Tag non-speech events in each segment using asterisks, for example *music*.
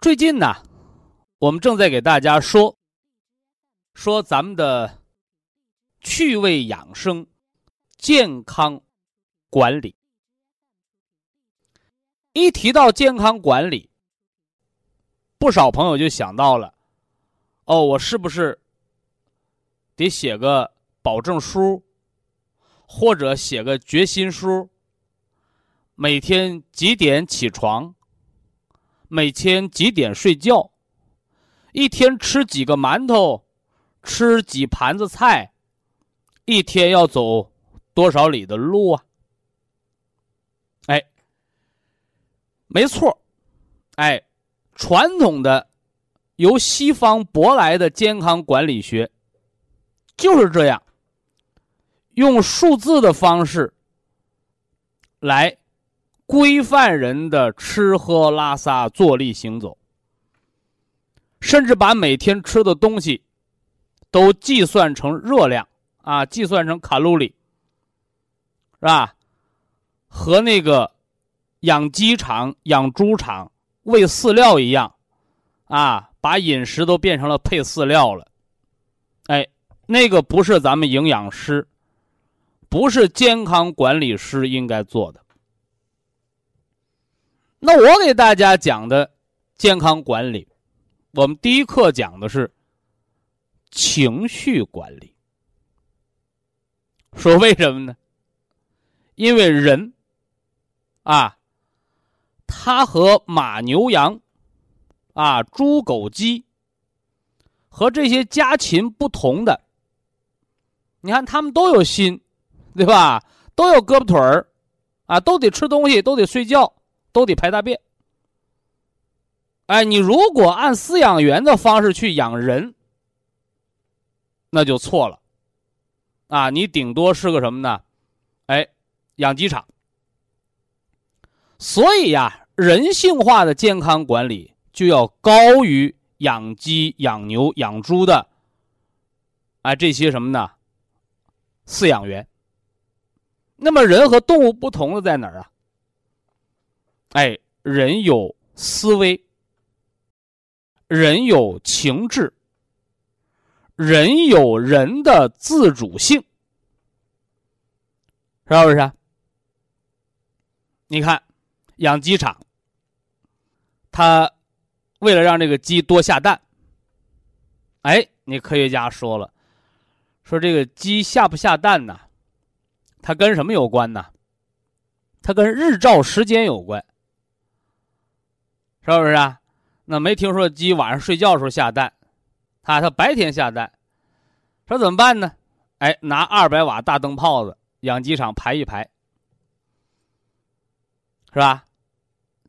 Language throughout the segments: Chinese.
最近呢，我们正在给大家说说咱们的趣味养生、健康管理。一提到健康管理，不少朋友就想到了：哦，我是不是得写个保证书，或者写个决心书？每天几点起床？每天几点睡觉？一天吃几个馒头？吃几盘子菜？一天要走多少里的路啊？哎，没错，哎，传统的由西方舶来的健康管理学就是这样，用数字的方式来。规范人的吃喝拉撒、坐立行走，甚至把每天吃的东西都计算成热量啊，计算成卡路里，是吧？和那个养鸡场、养猪场喂饲料一样，啊，把饮食都变成了配饲料了。哎，那个不是咱们营养师，不是健康管理师应该做的。那我给大家讲的健康管理，我们第一课讲的是情绪管理。说为什么呢？因为人啊，他和马牛羊啊、猪狗鸡和这些家禽不同的，你看他们都有心，对吧？都有胳膊腿儿啊，都得吃东西，都得睡觉。都得排大便。哎，你如果按饲养员的方式去养人，那就错了。啊，你顶多是个什么呢？哎，养鸡场。所以呀，人性化的健康管理就要高于养鸡、养牛、养猪的。哎，这些什么呢？饲养员。那么，人和动物不同的在哪儿啊？哎，人有思维，人有情志，人有人的自主性，是不是？你看，养鸡场，他为了让这个鸡多下蛋，哎，你科学家说了，说这个鸡下不下蛋呢？它跟什么有关呢？它跟日照时间有关。是不是啊？那没听说鸡晚上睡觉的时候下蛋，它它白天下蛋，说怎么办呢？哎，拿二百瓦大灯泡子，养鸡场排一排，是吧？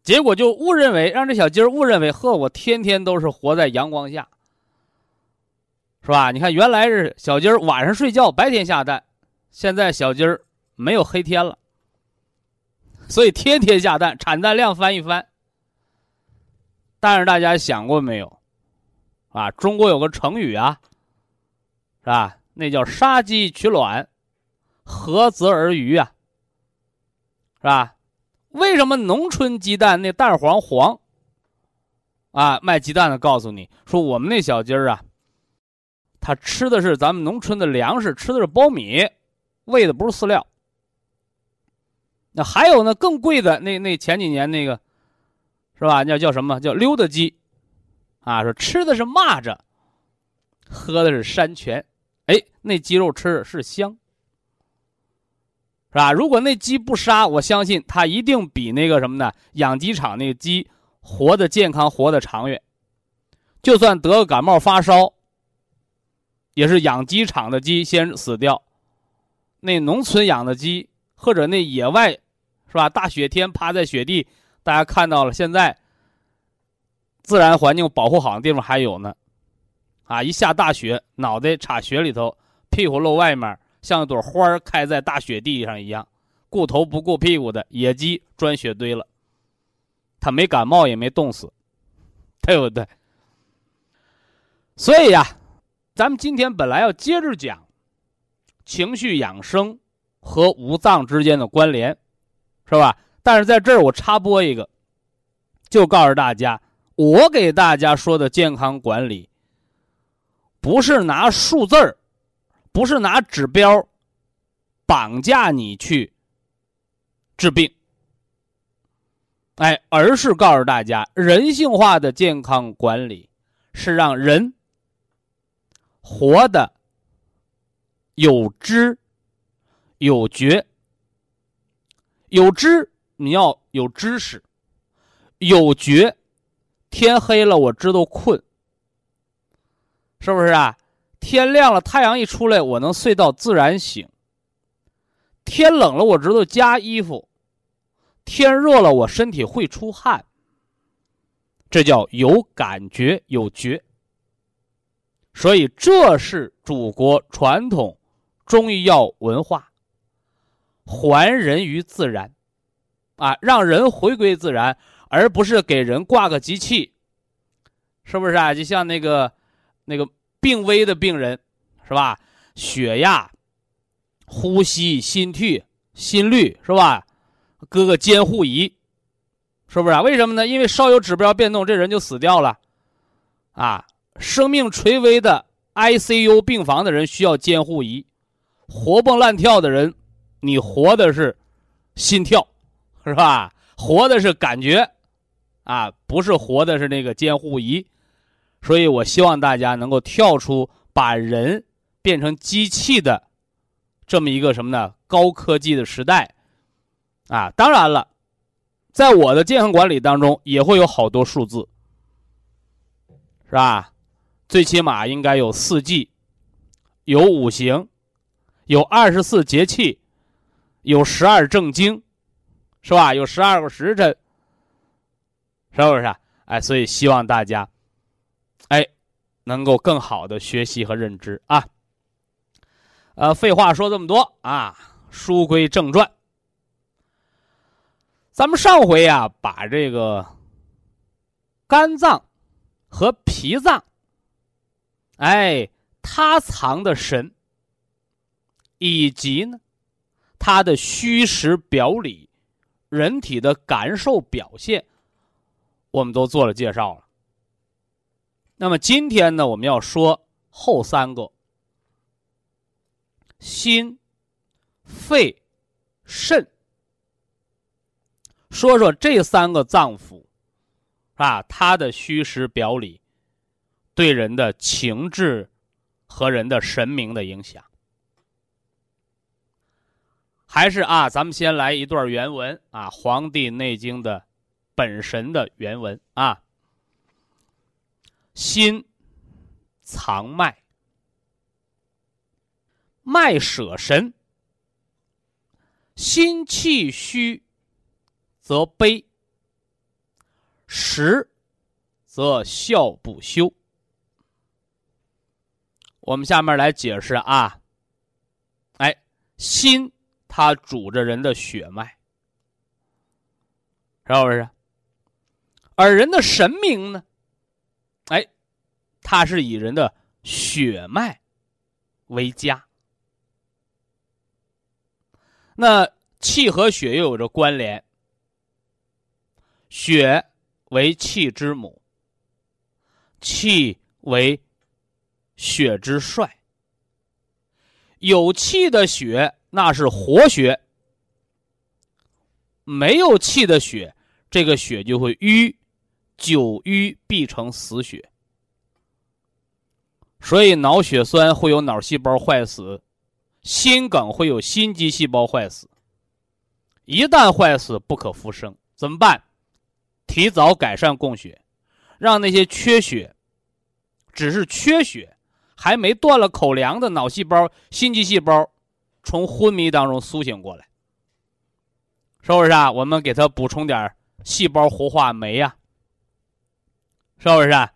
结果就误认为让这小鸡儿误认为，呵，我天天都是活在阳光下，是吧？你看，原来是小鸡儿晚上睡觉，白天下蛋，现在小鸡儿没有黑天了，所以天天下蛋，产蛋量翻一翻。但是大家想过没有，啊，中国有个成语啊，是吧？那叫杀鸡取卵，何泽而渔啊，是吧？为什么农村鸡蛋那蛋黄黄？啊，卖鸡蛋的告诉你说，我们那小鸡儿啊，它吃的是咱们农村的粮食，吃的是苞米，喂的不是饲料。那还有呢，更贵的那那前几年那个。是吧？叫叫什么叫溜达鸡，啊，说吃的是蚂蚱，喝的是山泉，哎，那鸡肉吃着是香，是吧？如果那鸡不杀，我相信它一定比那个什么呢？养鸡场那个鸡活的健康，活的长远。就算得个感冒发烧，也是养鸡场的鸡先死掉，那农村养的鸡或者那野外，是吧？大雪天趴在雪地，大家看到了，现在自然环境保护好的地方还有呢，啊，一下大雪，脑袋插雪里头，屁股露外面。像一朵花开在大雪地上一样，顾头不顾屁股的野鸡钻雪堆了，它没感冒也没冻死，对不对？所以呀，咱们今天本来要接着讲情绪养生和五脏之间的关联，是吧？但是在这儿我插播一个，就告诉大家，我给大家说的健康管理，不是拿数字儿。不是拿指标绑架你去治病，哎，而是告诉大家，人性化的健康管理是让人活的有知有觉。有知你要有知识，有觉，天黑了我知道困，是不是啊？天亮了，太阳一出来，我能睡到自然醒。天冷了，我知道加衣服；天热了，我身体会出汗。这叫有感觉有觉。所以，这是祖国传统中医药文化，还人于自然，啊，让人回归自然，而不是给人挂个机器，是不是啊？就像那个，那个。病危的病人，是吧？血压、呼吸、心率、心率，是吧？搁个监护仪，是不是啊？为什么呢？因为稍有指标变动，这人就死掉了。啊，生命垂危的 ICU 病房的人需要监护仪，活蹦乱跳的人，你活的是心跳，是吧？活的是感觉，啊，不是活的是那个监护仪。所以，我希望大家能够跳出把人变成机器的这么一个什么呢？高科技的时代，啊，当然了，在我的健康管理当中也会有好多数字，是吧？最起码应该有四季，有五行，有二十四节气，有十二正经，是吧？有十二个时辰，是不是？哎，所以希望大家。哎，能够更好的学习和认知啊。呃，废话说这么多啊，书归正传。咱们上回呀，把这个肝脏和脾脏，哎，它藏的神，以及呢，它的虚实表里，人体的感受表现，我们都做了介绍了。那么今天呢，我们要说后三个：心、肺、肾。说说这三个脏腑啊，它的虚实表里，对人的情志和人的神明的影响。还是啊，咱们先来一段原文啊，《黄帝内经》的本神的原文啊。心藏脉，脉舍神。心气虚则悲，实则笑不休。我们下面来解释啊，哎，心它主着人的血脉，是不是？而人的神明呢？哎，它是以人的血脉为家，那气和血又有着关联。血为气之母，气为血之帅。有气的血那是活血，没有气的血，这个血就会瘀。久瘀必成死血，所以脑血栓会有脑细胞坏死，心梗会有心肌细胞坏死。一旦坏死，不可复生，怎么办？提早改善供血，让那些缺血，只是缺血，还没断了口粮的脑细胞、心肌细胞，从昏迷当中苏醒过来。是不是啊？我们给他补充点细胞活化酶呀，是不是？啊？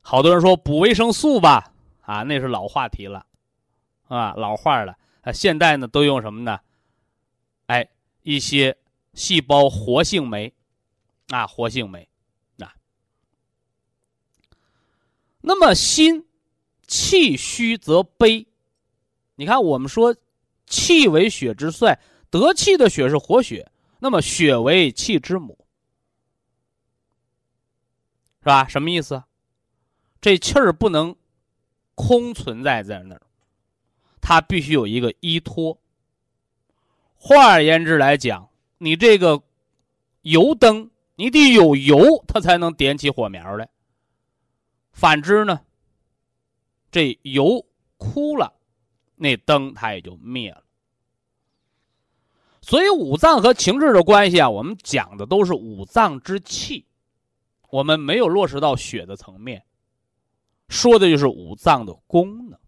好多人说补维生素吧，啊，那是老话题了，啊，老话了。啊，现在呢都用什么呢？哎，一些细胞活性酶，啊，活性酶，啊。那么心气虚则悲，你看我们说气为血之帅。得气的血是活血，那么血为气之母，是吧？什么意思？这气儿不能空存在在那儿，它必须有一个依托。换而言之来讲，你这个油灯，你得有油，它才能点起火苗来。反之呢，这油枯了，那灯它也就灭了。所以五脏和情志的关系啊，我们讲的都是五脏之气，我们没有落实到血的层面，说的就是五脏的功能。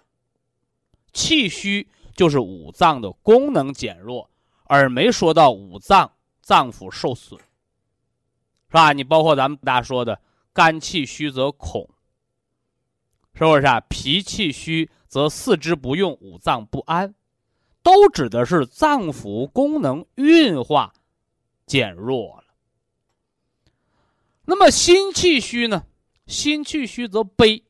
气虚就是五脏的功能减弱，而没说到五脏脏腑受损，是吧？你包括咱们大家说的肝气虚则恐，是不是啊？脾气虚则四肢不用，五脏不安。都指的是脏腑功能运化减弱了。那么心气虚呢？心气虚则悲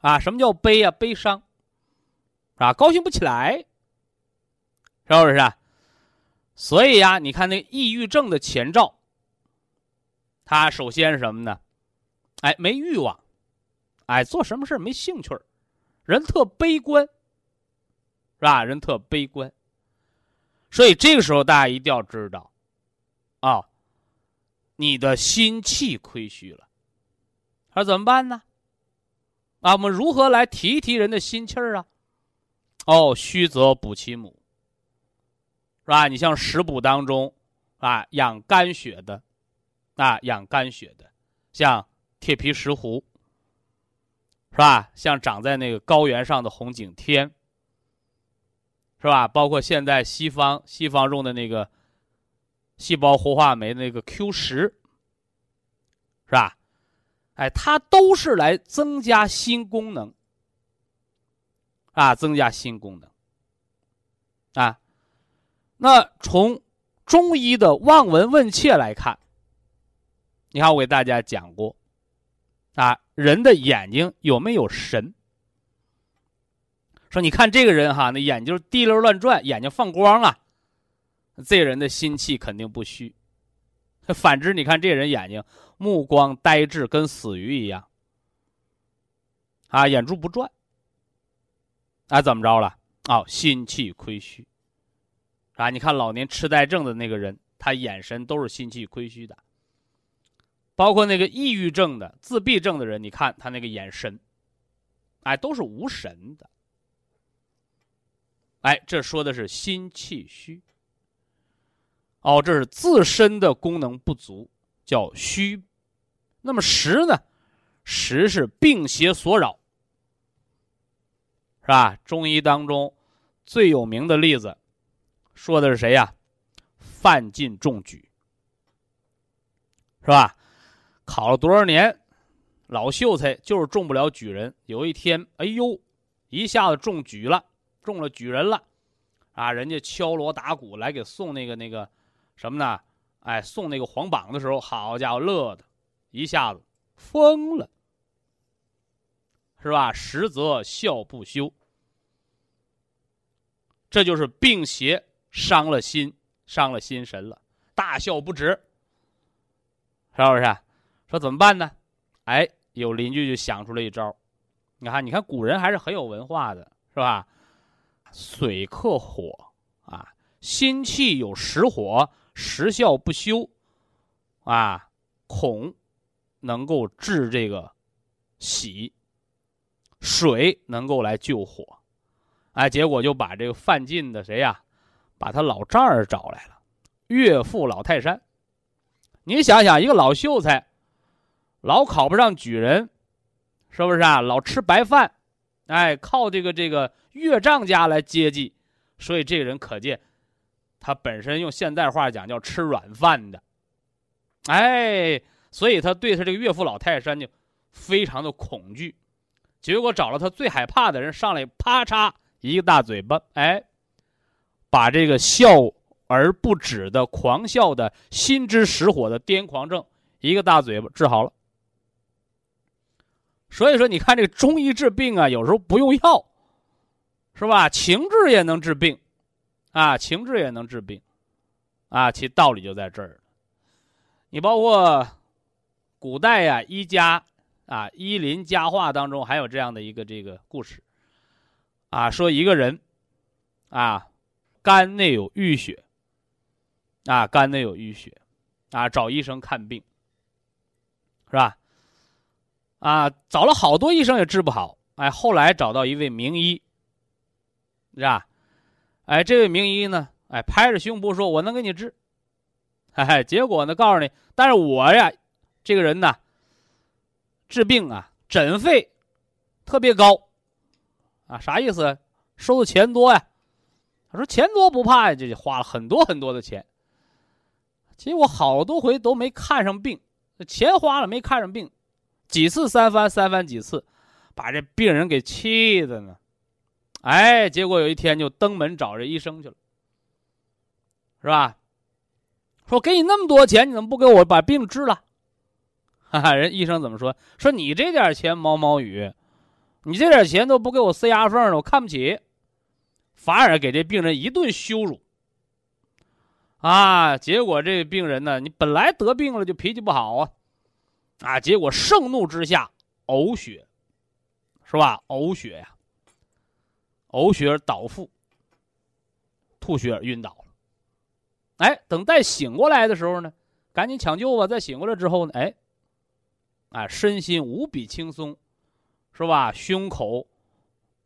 啊？什么叫悲啊？悲伤啊？高兴不起来，是不是？啊？所以呀，你看那抑郁症的前兆，他首先什么呢？哎，没欲望，哎，做什么事没兴趣人特悲观。是吧？人特悲观，所以这个时候大家一定要知道，啊，你的心气亏虚了，那怎么办呢？啊，我们如何来提一提人的心气儿啊？哦，虚则补其母，是吧？你像食补当中，啊，养肝血的，啊，养肝血的，像铁皮石斛，是吧？像长在那个高原上的红景天。是吧？包括现在西方西方用的那个细胞活化酶那个 Q 十，是吧？哎，它都是来增加新功能啊，增加新功能啊。那从中医的望闻问切来看，你看我给大家讲过啊，人的眼睛有没有神？说你看这个人哈，那眼睛滴溜乱转，眼睛放光啊，这人的心气肯定不虚。反之，你看这人眼睛目光呆滞，跟死鱼一样，啊，眼珠不转，啊，怎么着了？哦，心气亏虚，啊，你看老年痴呆症的那个人，他眼神都是心气亏虚的。包括那个抑郁症的、自闭症的人，你看他那个眼神，哎，都是无神的。哎，这说的是心气虚。哦，这是自身的功能不足，叫虚。那么实呢？实是病邪所扰，是吧？中医当中最有名的例子，说的是谁呀？范进中举，是吧？考了多少年，老秀才就是中不了举人。有一天，哎呦，一下子中举了。中了举人了，啊！人家敲锣打鼓来给送那个那个什么呢？哎，送那个黄榜的时候，好家伙，乐的一下子疯了，是吧？实则笑不休，这就是病邪伤了心，伤了心神了，大笑不止，是不是？说怎么办呢？哎，有邻居就想出了一招，你看，你看古人还是很有文化的，是吧？水克火啊，心气有实火，时效不休啊，恐能够治这个喜水能够来救火，哎，结果就把这个范进的谁呀，把他老丈人找来了，岳父老泰山。你想想，一个老秀才，老考不上举人，是不是啊？老吃白饭，哎，靠这个这个岳丈家来接济，所以这个人可见，他本身用现代话讲叫吃软饭的，哎，所以他对他这个岳父老泰山就非常的恐惧。结果找了他最害怕的人上来，啪嚓一个大嘴巴，哎，把这个笑而不止的狂笑的心之实火的癫狂症一个大嘴巴治好了。所以说，你看这个中医治病啊，有时候不用药，是吧？情志也能治病，啊，情志也能治病，啊，其道理就在这儿。你包括古代呀，医家。啊，《医林家话》当中还有这样的一个这个故事，啊，说一个人，啊，肝内有淤血，啊，肝内有淤血，啊，找医生看病，是吧？啊，找了好多医生也治不好，哎，后来找到一位名医，是吧？哎，这位名医呢，哎，拍着胸脯说：“我能给你治。”嘿嘿，结果呢，告诉你，但是我呀，这个人呢。治病啊，诊费特别高，啊，啥意思？收的钱多呀。他说钱多不怕呀，就花了很多很多的钱。结果好多回都没看上病，钱花了没看上病，几次三番，三番几次，把这病人给气的呢。哎，结果有一天就登门找这医生去了，是吧？说给你那么多钱，你怎么不给我把病治了？*laughs* 哈哈，人医生怎么说？说你这点钱毛毛雨，你这点钱都不给我塞牙缝了，我看不起，反而给这病人一顿羞辱。啊，结果这病人呢，你本来得病了就脾气不好啊，啊，结果盛怒之下呕血，是吧？呕血呀，呕血而倒腹，吐血而晕倒了。哎，等再醒过来的时候呢，赶紧抢救吧。再醒过来之后呢，哎。啊，身心无比轻松，是吧？胸口，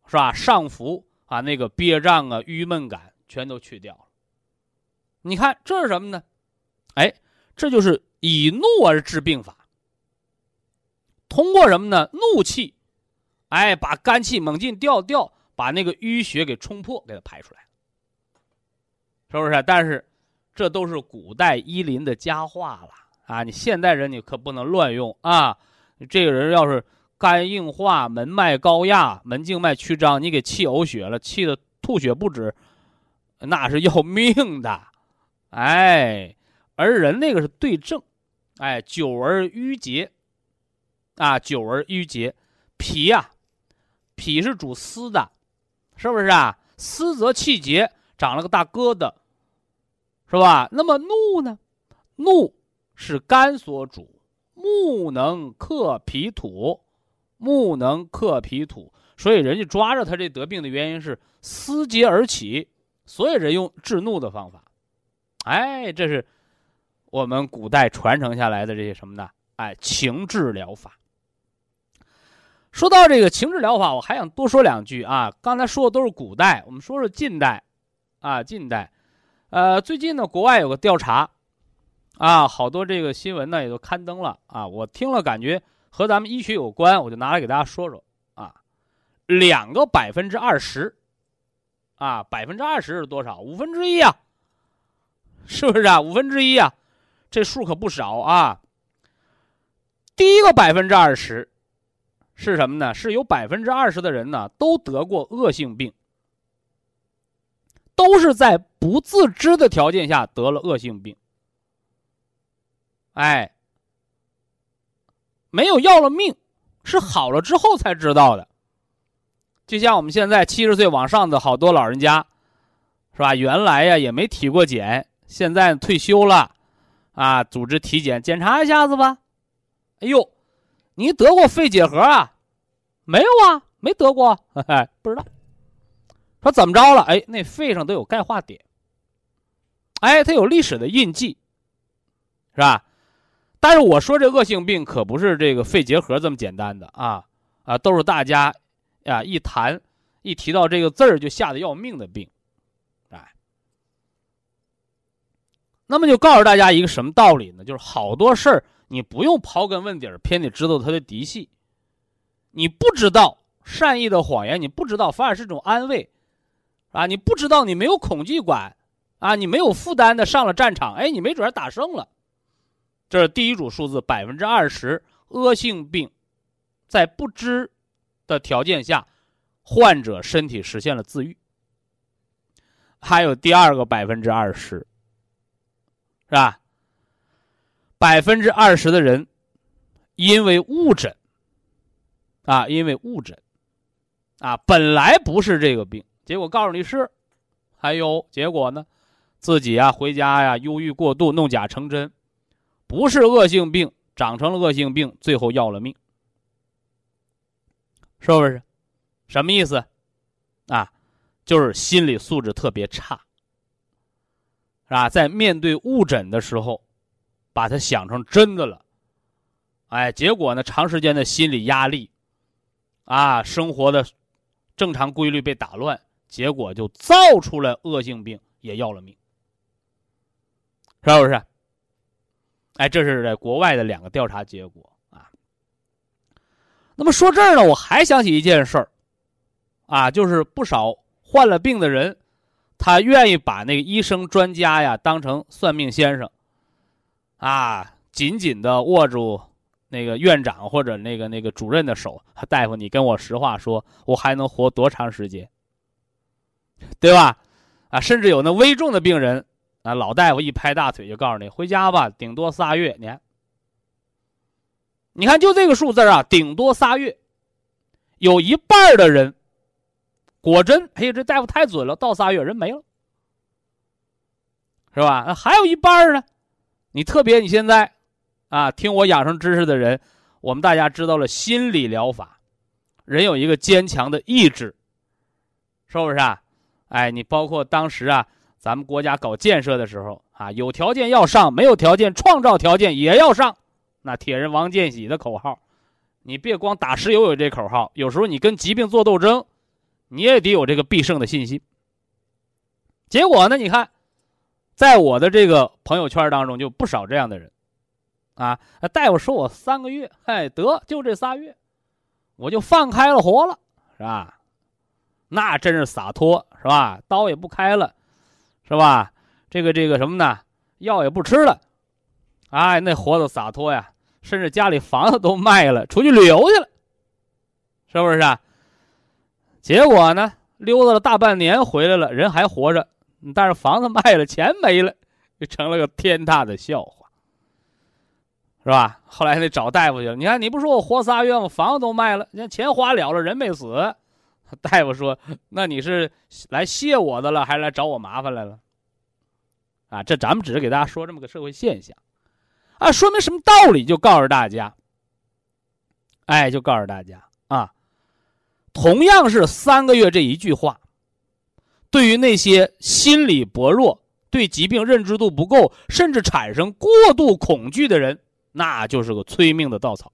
是吧？上腹啊，那个憋胀啊、郁闷感全都去掉了。你看这是什么呢？哎，这就是以怒而治病法。通过什么呢？怒气，哎，把肝气猛劲调调，把那个淤血给冲破，给它排出来，是不是？但是，这都是古代医林的佳话了。啊，你现代人你可不能乱用啊！这个人要是肝硬化、门脉高压、门静脉曲张，你给气呕血了，气的吐血不止，那是要命的。哎，而人那个是对症，哎，久而淤结，啊，久而淤结，脾呀，脾是主思的，是不是啊？思则气结，长了个大疙瘩，是吧？那么怒呢？怒。是肝所主，木能克脾土，木能克脾土，所以人家抓着他这得病的原因是思结而起，所以人用治怒的方法。哎，这是我们古代传承下来的这些什么呢？哎，情志疗法。说到这个情志疗法，我还想多说两句啊。刚才说的都是古代，我们说说近代，啊，近代，呃，最近呢，国外有个调查。啊，好多这个新闻呢也都刊登了啊，我听了感觉和咱们医学有关，我就拿来给大家说说啊。两个百分之二十，啊，百分之二十是多少？五分之一啊，是不是啊？五分之一啊，这数可不少啊。第一个百分之二十是什么呢？是有百分之二十的人呢都得过恶性病，都是在不自知的条件下得了恶性病。哎，没有要了命，是好了之后才知道的。就像我们现在七十岁往上的好多老人家，是吧？原来呀也没体过检，现在退休了，啊，组织体检检查一下子吧。哎呦，你得过肺结核啊？没有啊，没得过，*laughs* 不知道。说怎么着了？哎，那肺上都有钙化点，哎，它有历史的印记，是吧？但是我说这恶性病可不是这个肺结核这么简单的啊啊，都是大家啊一谈一提到这个字儿就吓得要命的病，哎，那么就告诉大家一个什么道理呢？就是好多事儿你不用刨根问底儿，偏得知道他的底细。你不知道善意的谎言，你不知道反而是种安慰，啊，你不知道你没有恐惧感，啊，你没有负担的上了战场，哎，你没准打胜了。这是第一组数字，百分之二十恶性病，在不知的条件下，患者身体实现了自愈。还有第二个百分之二十，是吧？百分之二十的人因为误诊，啊，因为误诊，啊，本来不是这个病，结果告诉你是，还有结果呢，自己啊回家呀忧郁过度，弄假成真。不是恶性病，长成了恶性病，最后要了命，是不是？什么意思？啊，就是心理素质特别差，是吧？在面对误诊的时候，把它想成真的了，哎，结果呢，长时间的心理压力，啊，生活的正常规律被打乱，结果就造出了恶性病，也要了命，是不是？哎，这是在国外的两个调查结果啊。那么说这儿呢，我还想起一件事儿，啊，就是不少患了病的人，他愿意把那个医生专家呀当成算命先生，啊，紧紧的握住那个院长或者那个那个主任的手，大夫，你跟我实话说，我还能活多长时间？对吧？啊，甚至有那危重的病人。啊，老大夫一拍大腿就告诉你回家吧，顶多仨月。你看，你看，就这个数字啊，顶多仨月，有一半的人果真，哎呀，这大夫太准了，到仨月人没了，是吧？那还有一半呢，你特别你现在啊，听我养生知识的人，我们大家知道了心理疗法，人有一个坚强的意志，是不是啊？哎，你包括当时啊。咱们国家搞建设的时候啊，有条件要上，没有条件创造条件也要上。那铁人王建喜的口号，你别光打石油有这口号，有时候你跟疾病做斗争，你也得有这个必胜的信心。结果呢，你看，在我的这个朋友圈当中，就不少这样的人，啊，大夫说我三个月，哎，得就这仨月，我就放开了活了，是吧？那真是洒脱，是吧？刀也不开了。是吧？这个这个什么呢？药也不吃了，哎，那活的洒脱呀！甚至家里房子都卖了，出去旅游去了，是不是啊？结果呢，溜达了大半年回来了，人还活着，但是房子卖了，钱没了，就成了个天大的笑话，是吧？后来得找大夫去了。你看，你不说我活仨月吗？房子都卖了，你看钱花了了，人没死。大夫说：“那你是来谢我的了，还是来找我麻烦来了？”啊，这咱们只是给大家说这么个社会现象，啊，说明什么道理？就告诉大家，哎，就告诉大家啊，同样是三个月这一句话，对于那些心理薄弱、对疾病认知度不够，甚至产生过度恐惧的人，那就是个催命的稻草，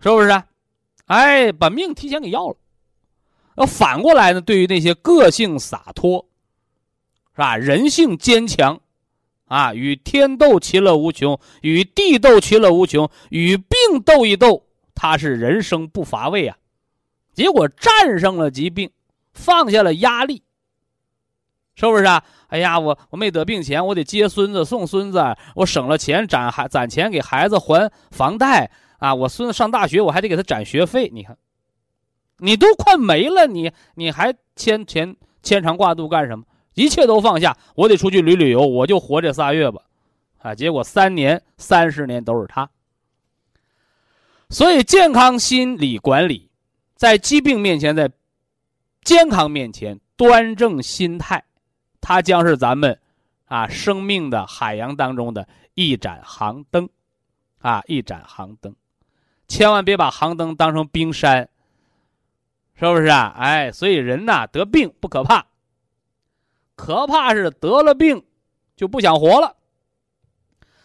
是不是？啊？哎，把命提前给要了。那反过来呢？对于那些个性洒脱，是吧？人性坚强，啊，与天斗其乐无穷，与地斗其乐无穷，与病斗一斗，他是人生不乏味啊。结果战胜了疾病，放下了压力，是不是啊？哎呀，我我没得病前，我得接孙子送孙子，我省了钱攒还攒钱给孩子还房贷。啊！我孙子上大学，我还得给他攒学费。你看，你都快没了，你你还牵牵牵肠挂肚干什么？一切都放下，我得出去旅旅游，我就活这仨月吧。啊！结果三年、三十年都是他。所以，健康心理管理，在疾病面前，在健康面前，端正心态，它将是咱们啊生命的海洋当中的一盏航灯，啊，一盏航灯。千万别把航灯当成冰山，是不是啊？哎，所以人呐得病不可怕，可怕是得了病就不想活了。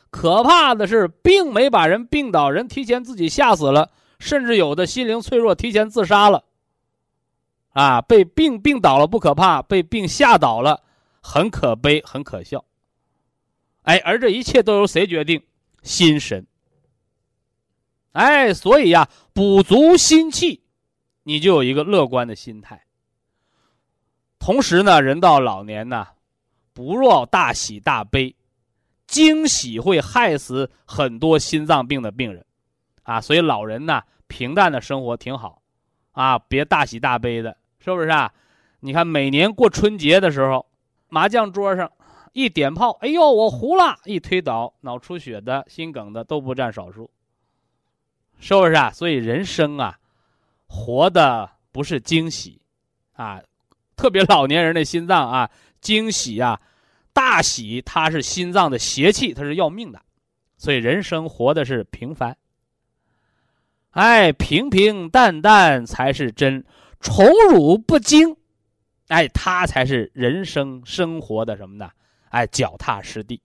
可怕的是病没把人病倒，人提前自己吓死了，甚至有的心灵脆弱，提前自杀了。啊，被病病倒了不可怕，被病吓倒了，很可悲，很可笑。哎，而这一切都由谁决定？心神。哎，所以呀，补足心气，你就有一个乐观的心态。同时呢，人到老年呢，不若大喜大悲，惊喜会害死很多心脏病的病人，啊，所以老人呢，平淡的生活挺好，啊，别大喜大悲的。是不是啊？你看每年过春节的时候，麻将桌上一点炮，哎呦，我糊了！一推倒，脑出血的、心梗的都不占少数。是不是啊？所以人生啊，活的不是惊喜啊，特别老年人的心脏啊，惊喜啊，大喜，它是心脏的邪气，它是要命的。所以人生活的是平凡，哎，平平淡淡才是真。宠辱不惊，哎，他才是人生生活的什么呢？哎，脚踏实地。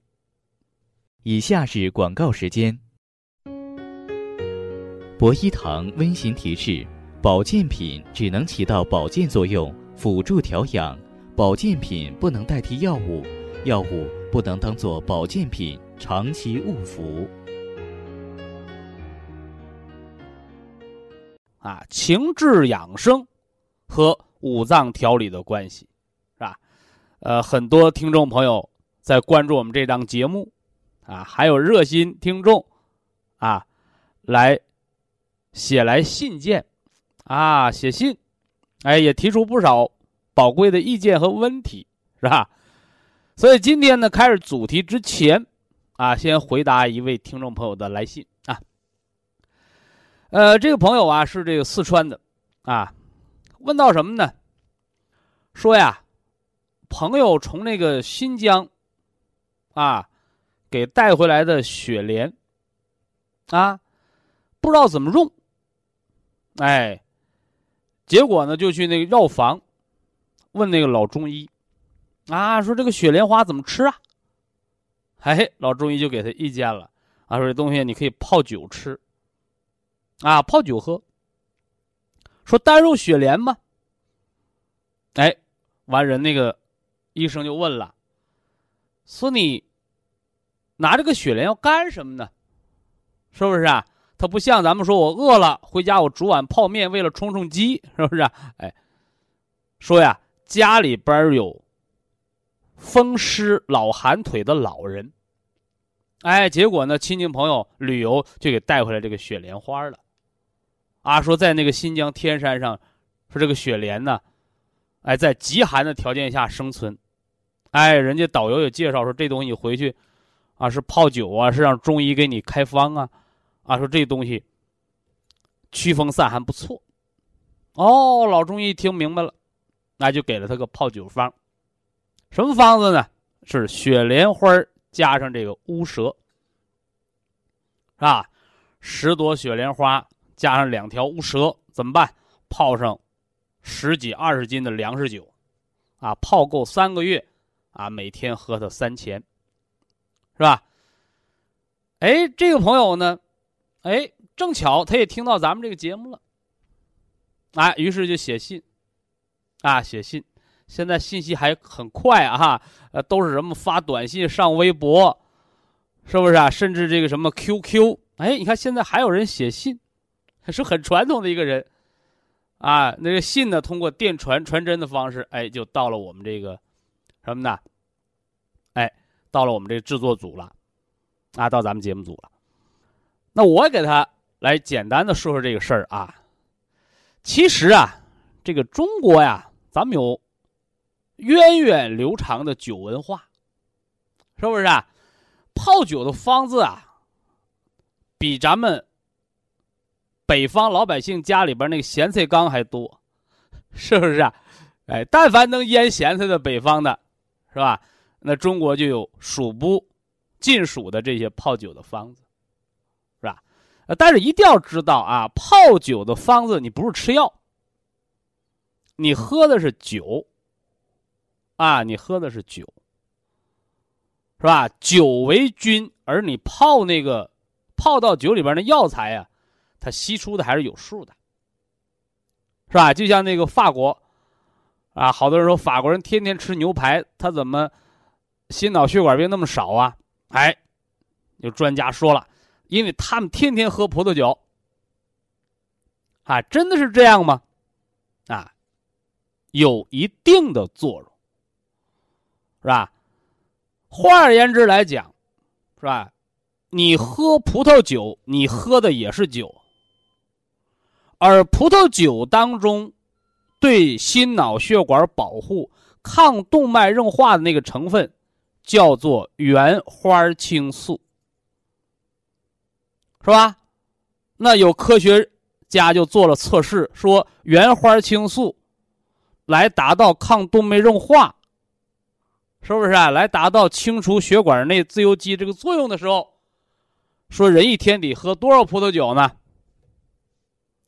以下是广告时间。博一堂温馨提示：保健品只能起到保健作用，辅助调养；保健品不能代替药物，药物不能当做保健品长期误服。啊，情志养生。和五脏调理的关系，是吧？呃，很多听众朋友在关注我们这档节目，啊，还有热心听众，啊，来写来信件，啊，写信，哎，也提出不少宝贵的意见和问题，是吧？所以今天呢，开始主题之前，啊，先回答一位听众朋友的来信啊。呃，这个朋友啊，是这个四川的，啊。问到什么呢？说呀，朋友从那个新疆，啊，给带回来的雪莲，啊，不知道怎么用，哎，结果呢就去那个药房，问那个老中医，啊，说这个雪莲花怎么吃啊？哎，老中医就给他意见了，啊，说这东西你可以泡酒吃，啊，泡酒喝。说单入雪莲吗？哎，完人那个医生就问了，说你拿这个雪莲要干什么呢？是不是啊？他不像咱们说我饿了回家我煮碗泡面为了充充饥，是不是啊？哎，说呀家里边有风湿老寒腿的老人，哎，结果呢亲戚朋友旅游就给带回来这个雪莲花了。啊，说在那个新疆天山上，说这个雪莲呢，哎，在极寒的条件下生存，哎，人家导游也介绍说这东西回去，啊，是泡酒啊，是让中医给你开方啊，啊，说这东西驱风散寒不错。哦，老中医听明白了，那就给了他个泡酒方，什么方子呢？是雪莲花加上这个乌蛇，是吧？十朵雪莲花。加上两条乌蛇怎么办？泡上十几二十斤的粮食酒，啊，泡够三个月，啊，每天喝它三钱，是吧？哎，这个朋友呢，哎，正巧他也听到咱们这个节目了，啊，于是就写信，啊，写信。现在信息还很快啊，呃，都是什么发短信、上微博，是不是啊？甚至这个什么 QQ，哎，你看现在还有人写信。是很传统的一个人，啊，那个信呢，通过电传传真的方式，哎，就到了我们这个什么呢？哎，到了我们这个制作组了，啊，到咱们节目组了。那我给他来简单的说说这个事儿啊。其实啊，这个中国呀，咱们有源远流长的酒文化，是不是啊？泡酒的方子啊，比咱们。北方老百姓家里边那个咸菜缸还多，*laughs* 是不是啊？哎，但凡能腌咸菜的北方的，是吧？那中国就有数不尽数的这些泡酒的方子，是吧？但是一定要知道啊，泡酒的方子你不是吃药，你喝的是酒，啊，你喝的是酒，是吧？酒为君，而你泡那个泡到酒里边的药材呀。它析出的还是有数的，是吧？就像那个法国，啊，好多人说法国人天天吃牛排，他怎么心脑血管病那么少啊？哎，有专家说了，因为他们天天喝葡萄酒。啊，真的是这样吗？啊，有一定的作用，是吧？换而言之来讲，是吧？你喝葡萄酒，你喝的也是酒，而葡萄酒当中对心脑血管保护、抗动脉硬化的那个成分，叫做原花青素，是吧？那有科学。家就做了测试，说原花青素来达到抗动脉硬化，是不是啊？来达到清除血管内自由基这个作用的时候，说人一天得喝多少葡萄酒呢？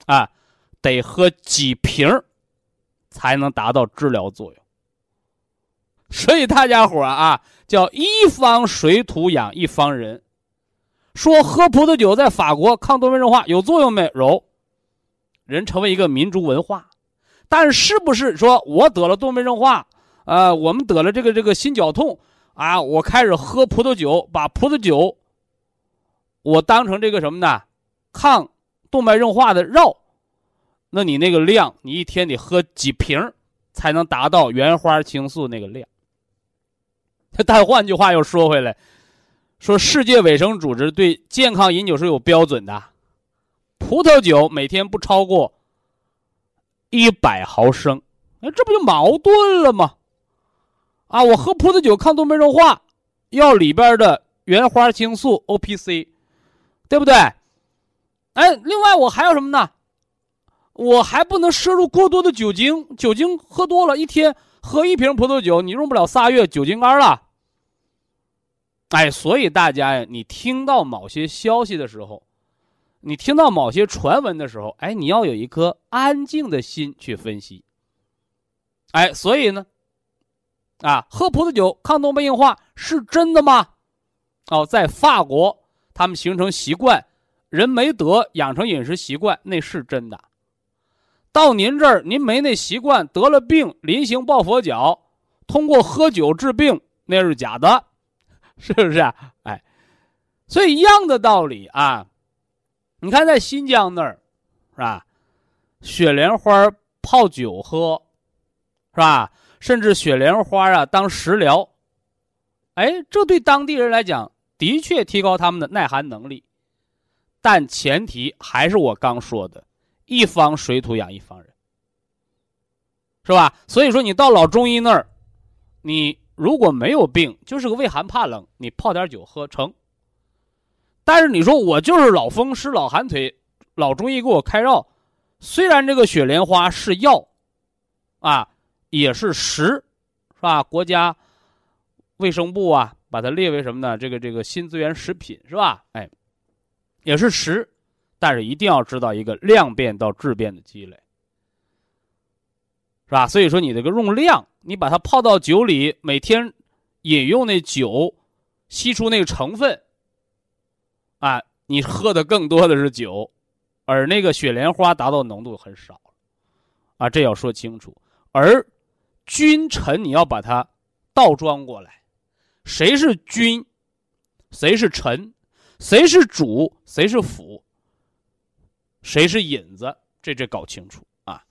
啊，得喝几瓶才能达到治疗作用。所以大家伙啊，叫一方水土养一方人。说喝葡萄酒在法国抗动脉硬化有作用没有？人成为一个民族文化，但是不是说我得了动脉硬化，呃，我们得了这个这个心绞痛啊，我开始喝葡萄酒，把葡萄酒我当成这个什么呢？抗动脉硬化的绕，那你那个量，你一天得喝几瓶才能达到原花青素那个量？但换句话又说回来，说世界卫生组织对健康饮酒是有标准的。葡萄酒每天不超过一百毫升，哎，这不就矛盾了吗？啊，我喝葡萄酒抗动脉硬化，要里边的原花青素 O P C，对不对？哎，另外我还有什么呢？我还不能摄入过多的酒精，酒精喝多了，一天喝一瓶葡萄酒，你用不了仨月酒精肝了。哎，所以大家呀，你听到某些消息的时候。你听到某些传闻的时候，哎，你要有一颗安静的心去分析。哎，所以呢，啊，喝葡萄酒抗动脉硬化是真的吗？哦，在法国，他们形成习惯，人没得养成饮食习惯，那是真的。到您这儿，您没那习惯，得了病临行抱佛脚，通过喝酒治病，那是假的，*laughs* 是不是啊？哎，所以一样的道理啊。你看，在新疆那儿，是吧？雪莲花泡酒喝，是吧？甚至雪莲花啊当食疗，哎，这对当地人来讲的确提高他们的耐寒能力，但前提还是我刚说的，一方水土养一方人，是吧？所以说，你到老中医那儿，你如果没有病，就是个畏寒怕冷，你泡点酒喝成。但是你说我就是老风湿老寒腿，老中医给我开药，虽然这个雪莲花是药，啊，也是食，是吧？国家卫生部啊，把它列为什么呢？这个这个新资源食品是吧？哎，也是实，但是一定要知道一个量变到质变的积累，是吧？所以说你这个用量，你把它泡到酒里，每天饮用那酒，吸出那个成分。啊，你喝的更多的是酒，而那个雪莲花达到浓度很少，啊，这要说清楚。而君臣你要把它倒装过来，谁是君，谁是臣，谁是主，谁是辅，谁是引子，这这搞清楚啊。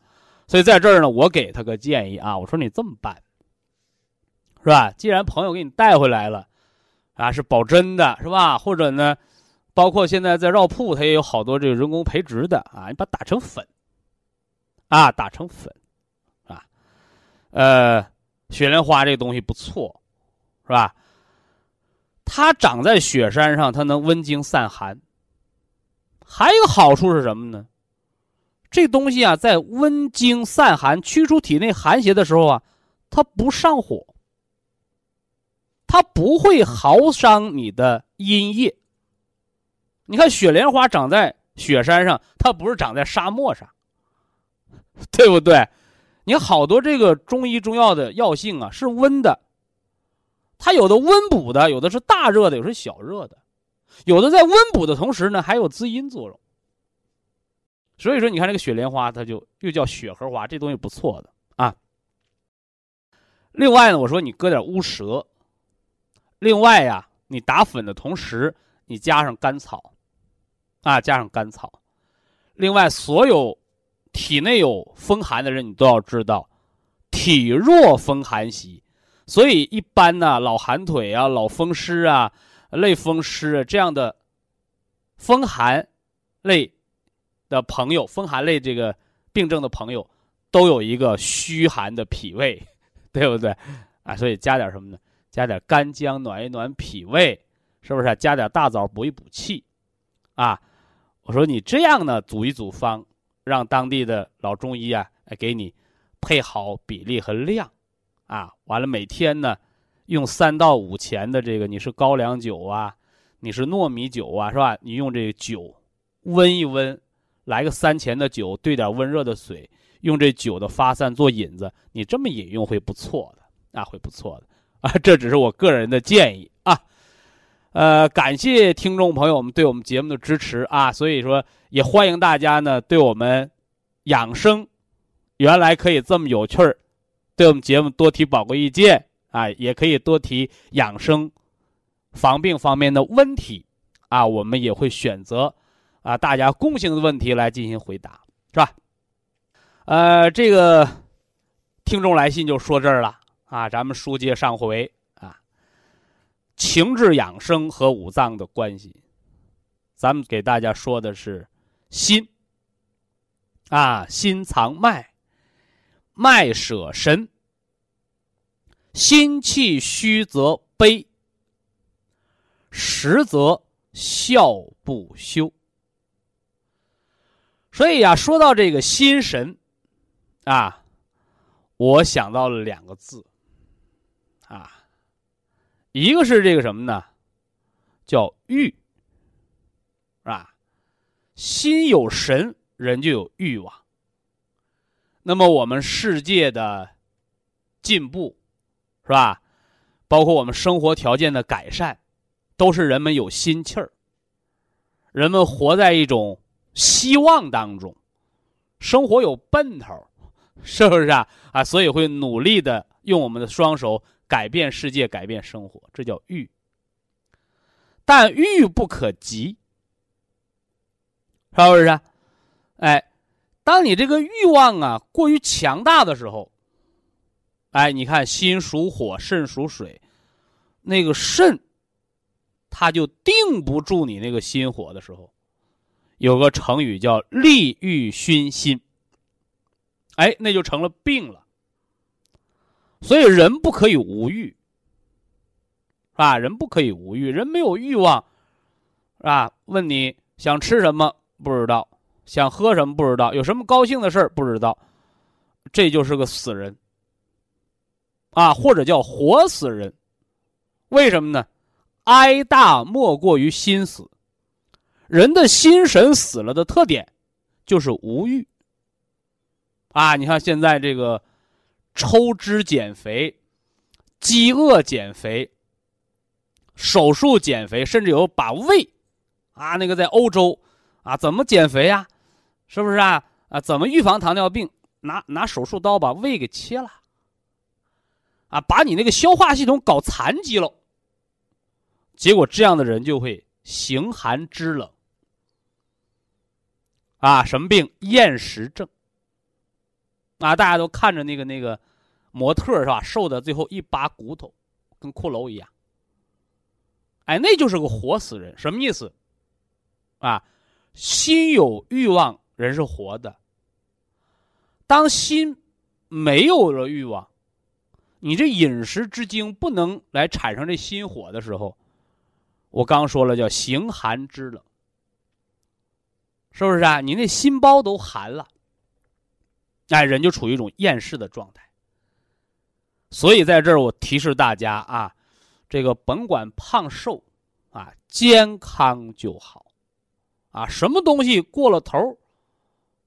所以在这儿呢，我给他个建议啊，我说你这么办，是吧？既然朋友给你带回来了，啊，是保真的，是吧？或者呢？包括现在在药铺，它也有好多这个人工培植的啊，你把它打成粉，啊，打成粉，啊，呃，雪莲花这个东西不错，是吧？它长在雪山上，它能温经散寒。还有一个好处是什么呢？这东西啊，在温经散寒、驱除体内寒邪的时候啊，它不上火，它不会耗伤你的阴液。你看雪莲花长在雪山上，它不是长在沙漠上，对不对？你好多这个中医中药的药性啊是温的，它有的温补的，有的是大热的，有的是小热的，有的在温补的同时呢还有滋阴作用，所以说，你看这个雪莲花，它就又叫雪荷花，这东西不错的。啊。另外呢，我说你搁点乌蛇，另外呀，你打粉的同时，你加上甘草，啊，加上甘草。另外，所有体内有风寒的人，你都要知道，体弱风寒袭，所以一般呢，老寒腿啊、老风湿啊、类风湿这样的风寒类的朋友，风寒类这个病症的朋友，都有一个虚寒的脾胃，*laughs* 对不对？啊，所以加点什么呢？加点干姜暖一暖脾胃，是不是？加点大枣补一补气，啊。我说你这样呢，组一组方，让当地的老中医啊，给你配好比例和量，啊，完了每天呢，用三到五钱的这个，你是高粱酒啊，你是糯米酒啊，是吧？你用这个酒温一温，来个三钱的酒，兑点温热的水，用这酒的发散做引子，你这么饮用会不错的，啊，会不错的，*laughs* 啊，这只是我个人的建议啊。呃，感谢听众朋友们对我们节目的支持啊！所以说，也欢迎大家呢对我们养生原来可以这么有趣儿，对我们节目多提宝贵意见啊，也可以多提养生防病方面的问题啊，我们也会选择啊大家共性的问题来进行回答，是吧？呃，这个听众来信就说这儿了啊，咱们书接上回啊。情志养生和五脏的关系，咱们给大家说的是心啊，心藏脉，脉舍神，心气虚则悲，实则笑不休。所以呀，说到这个心神啊，我想到了两个字啊。一个是这个什么呢？叫欲，是吧？心有神，人就有欲望。那么我们世界的进步，是吧？包括我们生活条件的改善，都是人们有心气儿，人们活在一种希望当中，生活有奔头，*laughs* 是不是啊？啊，所以会努力的用我们的双手。改变世界，改变生活，这叫欲。但欲不可及，是不是？哎，当你这个欲望啊过于强大的时候，哎，你看心属火，肾属水，那个肾，它就定不住你那个心火的时候，有个成语叫利欲熏心，哎，那就成了病了。所以人不可以无欲，是吧？人不可以无欲，人没有欲望，是吧？问你想吃什么不知道，想喝什么不知道，有什么高兴的事儿不知道，这就是个死人，啊，或者叫活死人。为什么呢？哀大莫过于心死，人的心神死了的特点就是无欲。啊，你看现在这个。抽脂减肥、饥饿减肥、手术减肥，甚至有把胃，啊，那个在欧洲，啊，怎么减肥呀？是不是啊？啊，怎么预防糖尿病？拿拿手术刀把胃给切了，啊，把你那个消化系统搞残疾了。结果这样的人就会形寒肢冷，啊，什么病？厌食症。啊，大家都看着那个那个模特是吧？瘦的最后一把骨头，跟骷髅一样。哎，那就是个活死人，什么意思？啊，心有欲望，人是活的。当心没有了欲望，你这饮食之精不能来产生这心火的时候，我刚说了叫形寒肢冷，是不是啊？你那心包都寒了。哎，人就处于一种厌世的状态。所以在这儿，我提示大家啊，这个甭管胖瘦，啊，健康就好，啊，什么东西过了头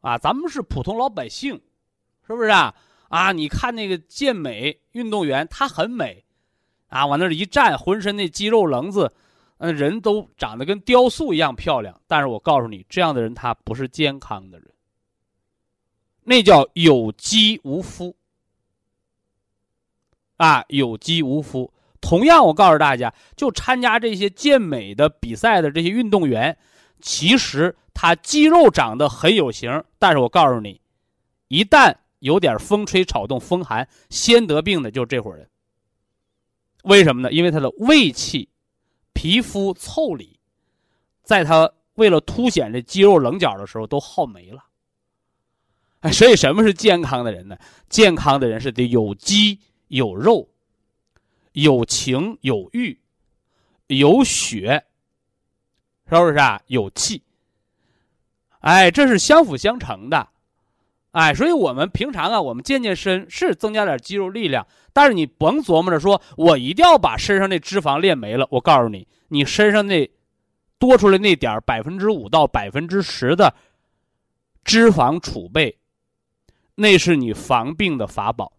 啊，咱们是普通老百姓，是不是啊？啊，你看那个健美运动员，他很美，啊，往那儿一站，浑身那肌肉棱子，嗯，人都长得跟雕塑一样漂亮。但是我告诉你，这样的人他不是健康的人。那叫有肌无肤。啊，有肌无肤。同样，我告诉大家，就参加这些健美的比赛的这些运动员，其实他肌肉长得很有型，但是我告诉你，一旦有点风吹草动、风寒，先得病的就是这伙人。为什么呢？因为他的胃气、皮肤腠理，在他为了凸显这肌肉棱角的时候都耗没了。哎，所以什么是健康的人呢？健康的人是得有肌有肉。有情有欲，有血，是不是啊？有气，哎，这是相辅相成的，哎，所以我们平常啊，我们健健身是增加点肌肉力量，但是你甭琢磨着说我一定要把身上那脂肪练没了。我告诉你，你身上那多出来那点百分之五到百分之十的脂肪储备，那是你防病的法宝。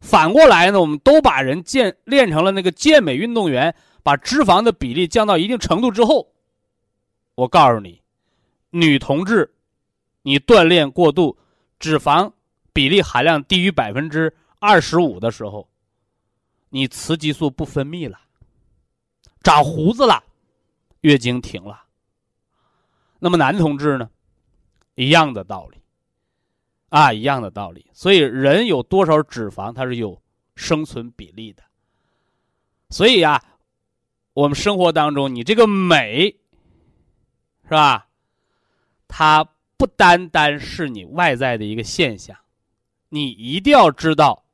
反过来呢，我们都把人健练成了那个健美运动员，把脂肪的比例降到一定程度之后，我告诉你，女同志，你锻炼过度，脂肪比例含量低于百分之二十五的时候，你雌激素不分泌了，长胡子了，月经停了。那么男同志呢，一样的道理。啊，一样的道理。所以人有多少脂肪，它是有生存比例的。所以呀，我们生活当中，你这个美，是吧？它不单单是你外在的一个现象，你一定要知道，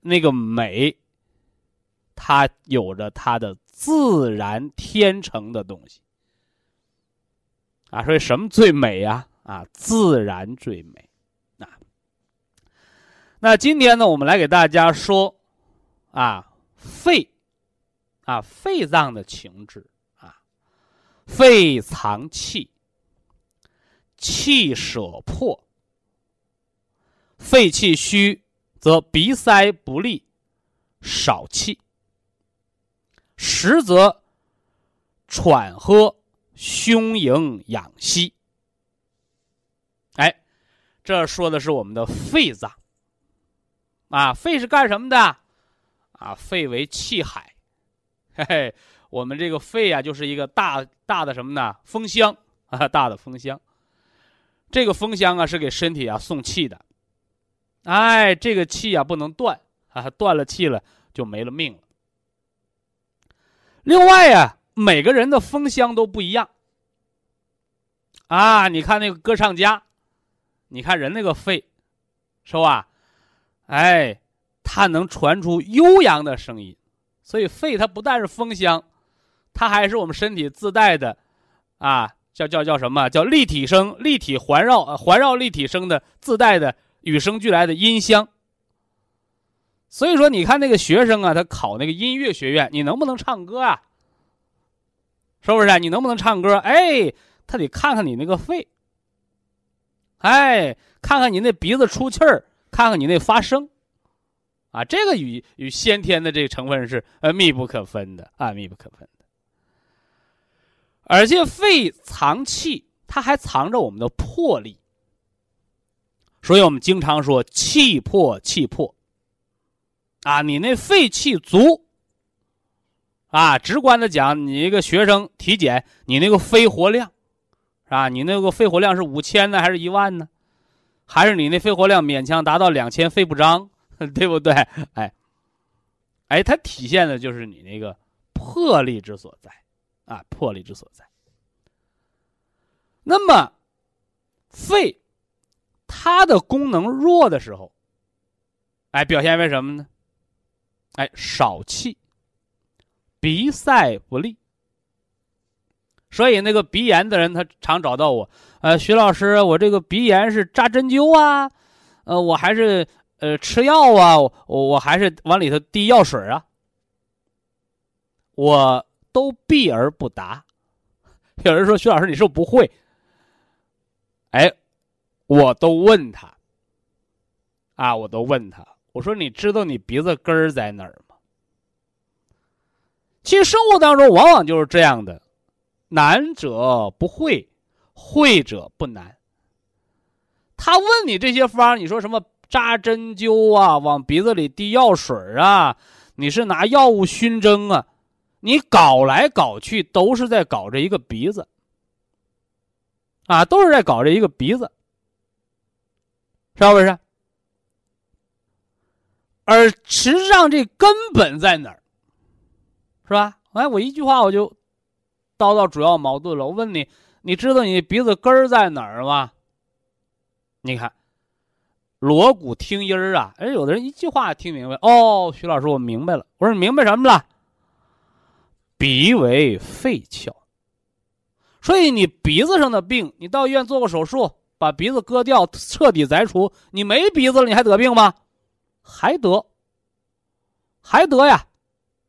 那个美，它有着它的自然天成的东西。啊，所以什么最美呀？啊，自然最美。啊那今天呢，我们来给大家说，啊，肺，啊，肺脏的情志，肺藏气，气舍魄，肺气虚则鼻塞不利，少气；实则喘喝，胸盈养息。哎，这说的是我们的肺脏。啊，肺是干什么的？啊，肺为气海，嘿嘿，我们这个肺啊，就是一个大大的什么呢？风箱啊，大的风箱。这个风箱啊，是给身体啊送气的。哎，这个气啊不能断啊，断了气了就没了命了。另外呀，每个人的风箱都不一样。啊，你看那个歌唱家，你看人那个肺，是吧？哎，它能传出悠扬的声音，所以肺它不但是风箱，它还是我们身体自带的，啊，叫叫叫什么？叫立体声、立体环绕、环绕立体声的自带的与生俱来的音箱。所以说，你看那个学生啊，他考那个音乐学院，你能不能唱歌啊？是不是？你能不能唱歌？哎，他得看看你那个肺，哎，看看你那鼻子出气儿。看看你那发声，啊，这个与与先天的这个成分是呃密不可分的啊，密不可分的。而且肺藏气，它还藏着我们的魄力，所以我们经常说气魄气魄。啊，你那肺气足，啊，直观的讲，你一个学生体检，你那个肺活量，是吧？你那个肺活量是五千呢，还是一万呢？还是你那肺活量勉强达到两千，肺不张，*laughs* 对不对？哎，哎，它体现的就是你那个魄力之所在，啊，魄力之所在。那么，肺它的功能弱的时候，哎，表现为什么呢？哎，少气，鼻塞不利。所以那个鼻炎的人，他常找到我，呃，徐老师，我这个鼻炎是扎针灸啊，呃，我还是呃吃药啊，我我还是往里头滴药水啊，我都避而不答。有人说徐老师，你是不是不会？哎，我都问他，啊，我都问他，我说你知道你鼻子根儿在哪儿吗？其实生活当中往往就是这样的。难者不会，会者不难。他问你这些方，你说什么扎针灸啊，往鼻子里滴药水啊，你是拿药物熏蒸啊，你搞来搞去都是在搞这一个鼻子，啊，都是在搞这一个鼻子，是不是？而实际上这根本在哪儿？是吧？哎，我一句话我就叨到主要矛盾了。我问你，你知道你鼻子根儿在哪儿吗？你看，锣鼓听音儿啊！哎，有的人一句话听明白。哦，徐老师，我明白了。我说你明白什么了？鼻为肺窍，所以你鼻子上的病，你到医院做个手术，把鼻子割掉，彻底摘除，你没鼻子了，你还得病吗？还得，还得呀。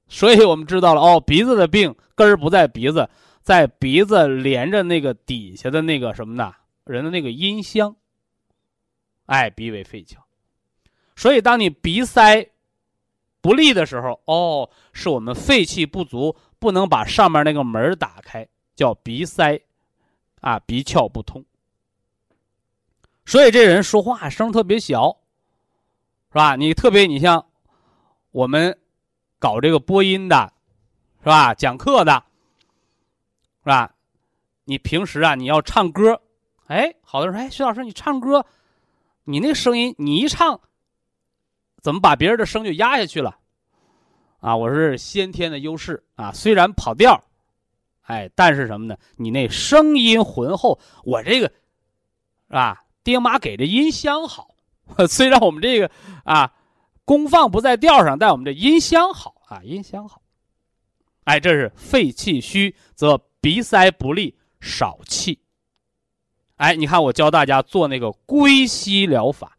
所以我们知道了，哦，鼻子的病根儿不在鼻子，在鼻子连着那个底下的那个什么呢？人的那个音箱。哎，鼻为肺窍，所以当你鼻塞不利的时候，哦，是我们肺气不足，不能把上面那个门打开，叫鼻塞，啊，鼻窍不通。所以这人说话声特别小，是吧？你特别，你像我们搞这个播音的，是吧？讲课的，是吧？你平时啊，你要唱歌，哎，好多人说，哎，徐老师，你唱歌。你那声音，你一唱，怎么把别人的声就压下去了？啊，我是先天的优势啊，虽然跑调，哎，但是什么呢？你那声音浑厚，我这个，是吧？爹妈给的音箱好，*laughs* 虽然我们这个啊，功放不在调上，但我们这音箱好啊，音箱好。哎，这是肺气虚，则鼻塞不利，少气。哎，你看我教大家做那个归息疗法，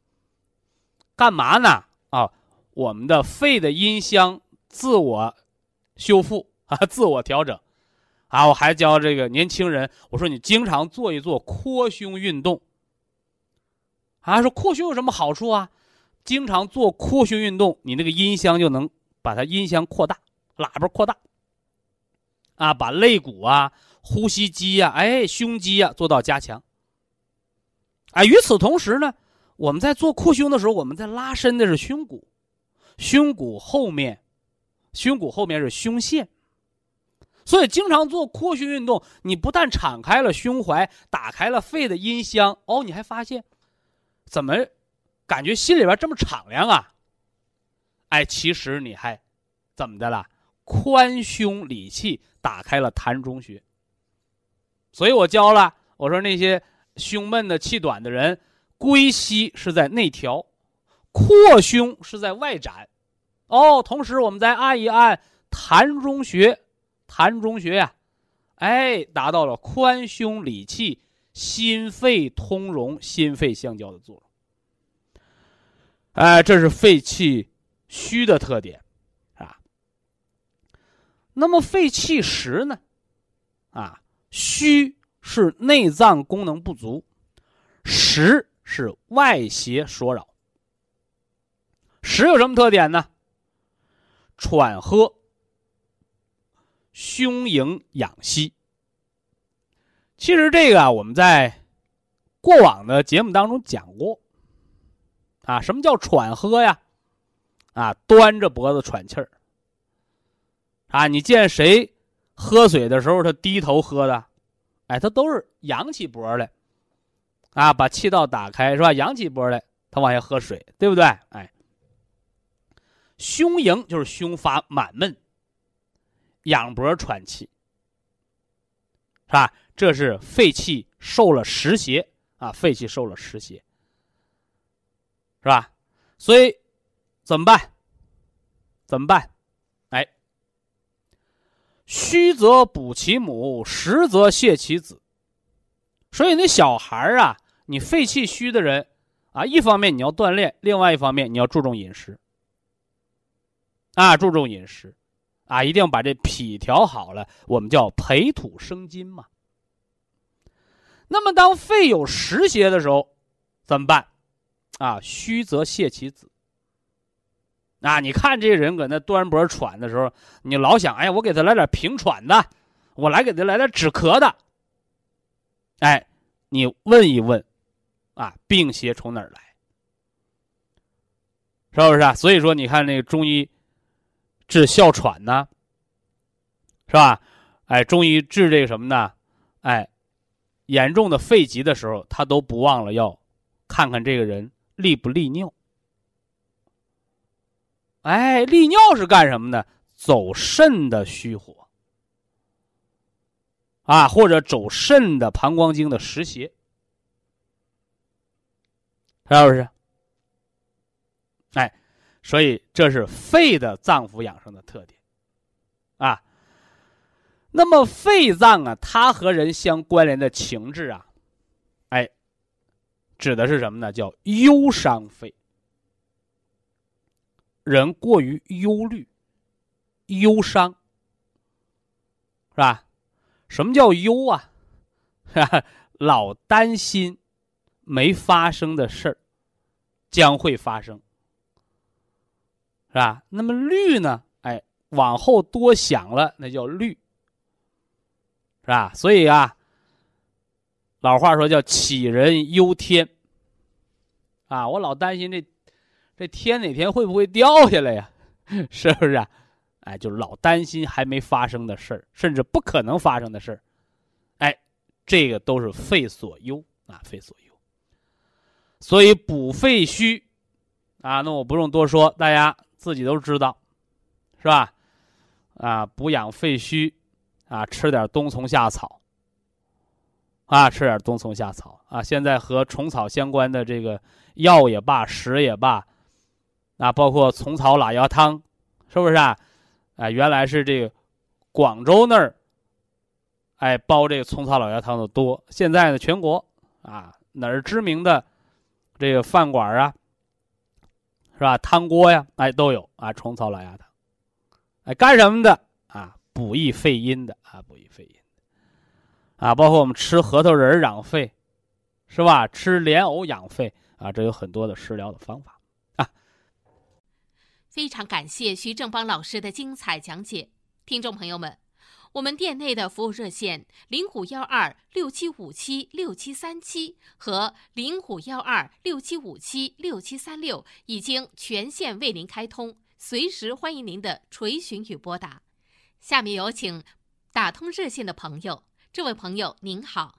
干嘛呢？啊，我们的肺的音箱自我修复 *laughs* 啊，自我调整啊。我还教这个年轻人，我说你经常做一做扩胸运动啊。说扩胸有什么好处啊？经常做扩胸运动，你那个音箱就能把它音箱扩大，喇叭扩大啊，把肋骨啊、呼吸肌呀、哎胸肌呀做到加强。啊，与此同时呢，我们在做扩胸的时候，我们在拉伸的是胸骨，胸骨后面，胸骨后面是胸腺，所以经常做扩胸运动，你不但敞开了胸怀，打开了肺的音箱，哦，你还发现，怎么感觉心里边这么敞亮啊？哎，其实你还怎么的了？宽胸理气，打开了膻中穴。所以我教了，我说那些。胸闷的、气短的人，归息是在内调，扩胸是在外展。哦，同时我们再按一按膻中穴，膻中穴呀，哎，达到了宽胸理气、心肺通融、心肺相交的作用。哎，这是肺气虚的特点，啊。那么肺气实呢？啊，虚。是内脏功能不足，实是外邪所扰。实有什么特点呢？喘喝、胸盈养息。其实这个啊，我们在过往的节目当中讲过。啊，什么叫喘喝呀？啊，端着脖子喘气儿。啊，你见谁喝水的时候他低头喝的？哎，他都是扬起脖来，啊，把气道打开是吧？扬起脖来，他往下喝水，对不对？哎，胸盈就是胸发满闷，仰脖喘气，是吧？这是肺气受了湿邪啊，肺气受了湿邪，是吧？所以怎么办？怎么办？哎虚则补其母，实则泻其子。所以那小孩啊，你肺气虚的人啊，一方面你要锻炼，另外一方面你要注重饮食。啊，注重饮食，啊，一定要把这脾调好了，我们叫培土生金嘛。那么当肺有实邪的时候，怎么办？啊，虚则泻其子。啊，你看这人搁那端脖喘的时候，你老想，哎，我给他来点平喘的，我来给他来点止咳的。哎，你问一问，啊，病邪从哪儿来？是不是啊？所以说，你看那个中医治哮喘呢，是吧？哎，中医治这个什么呢？哎，严重的肺疾的时候，他都不忘了要看看这个人利不利尿。哎，利尿是干什么的？走肾的虚火啊，或者走肾的膀胱经的实邪，是不是？哎，所以这是肺的脏腑养生的特点啊。那么肺脏啊，它和人相关联的情志啊，哎，指的是什么呢？叫忧伤肺。人过于忧虑、忧伤，是吧？什么叫忧啊？*laughs* 老担心没发生的事儿将会发生，是吧？那么虑呢？哎，往后多想了，那叫虑，是吧？所以啊，老话说叫杞人忧天。啊，我老担心这。这天哪天会不会掉下来呀？*laughs* 是不是啊？哎，就老担心还没发生的事，甚至不可能发生的事儿。哎，这个都是肺所忧啊，肺所忧。所以补肺虚啊，那我不用多说，大家自己都知道，是吧？啊，补养肺虚啊，吃点冬虫夏草啊，吃点冬虫夏草啊。现在和虫草相关的这个药也罢，食也罢。啊，包括虫草老鸭汤，是不是啊？啊，原来是这个广州那儿，哎，包这个虫草老鸭汤的多。现在呢，全国啊，哪儿知名的这个饭馆啊，是吧？汤锅呀，哎，都有啊。虫草老鸭汤，哎，干什么的啊？补益肺阴的啊，补益肺阴啊。包括我们吃核桃仁养肺，是吧？吃莲藕养肺啊，这有很多的食疗的方法啊。非常感谢徐正邦老师的精彩讲解，听众朋友们，我们店内的服务热线零五幺二六七五七六七三七和零五幺二六七五七六七三六已经全线为您开通，随时欢迎您的垂询与拨打。下面有请打通热线的朋友，这位朋友您好，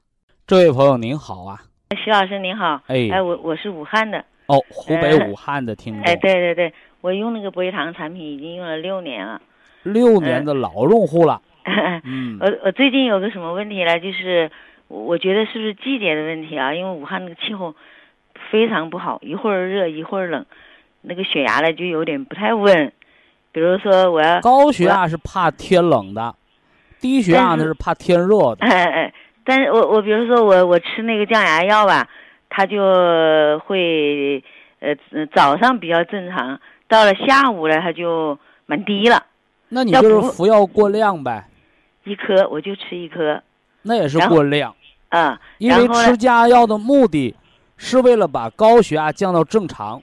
这位朋友您好啊，徐老师您好，哎，哎，我我是武汉的，哦，湖北武汉的听众，哎，对对对。我用那个博益堂产品已经用了六年了，六年的老用户了。*laughs* 嗯，我我最近有个什么问题呢？就是我觉得是不是季节的问题啊？因为武汉那个气候非常不好，一会儿热一会儿冷，那个血压呢就有点不太稳。比如说我要高血压是怕天冷的，低血压那是怕天热的。哎哎，但是我我比如说我我吃那个降压药吧，它就会呃早上比较正常。到了下午呢，它就蛮低了。那你就是服药过量呗？一颗我就吃一颗。那也是过量。啊。因为吃降压药的目的，是为了把高血压降到正常。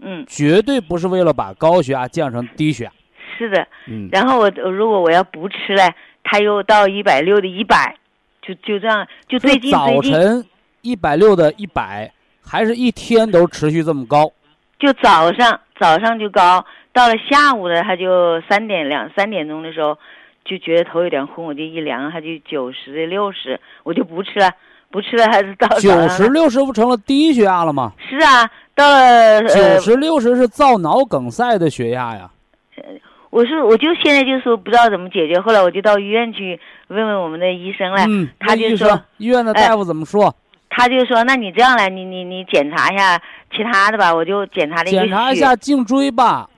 嗯。绝对不是为了把高血压降成低血压。是的。嗯。然后我如果我要不吃嘞，它又到一百六的一百，就就这样，就最近早晨一百六的一百，还是一天都持续这么高？就早上，早上就高，到了下午呢，他就三点两三点钟的时候，就觉得头有点昏，我就一量，他就九十六十，我就不吃了，不吃了还是到九十六十不成了低血压了吗？是啊，到了九十六十是造脑梗塞的血压呀。我是，我就现在就说不知道怎么解决，后来我就到医院去问问我们的医生了，嗯，他就说医院的大夫怎么说？他就说：“那你这样来，你你你检查一下其他的吧。”我就检查了一个检查一下颈椎吧。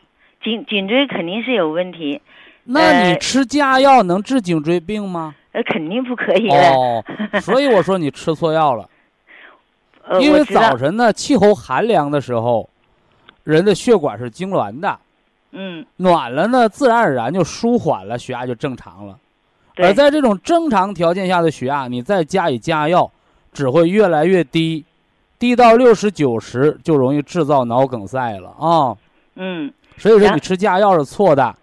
颈颈椎肯定是有问题。那你吃降压药能治颈椎病吗？呃，肯定不可以哦，*laughs* 所以我说你吃错药了。因为早晨呢，气候寒凉的时候，人的血管是痉挛的。嗯。暖了呢，自然而然就舒缓了，血压就正常了。而在这种正常条件下的血压，你再加以降压药。只会越来越低，低到六十九十就容易制造脑梗塞了啊！嗯，所以说你吃降压药是错的，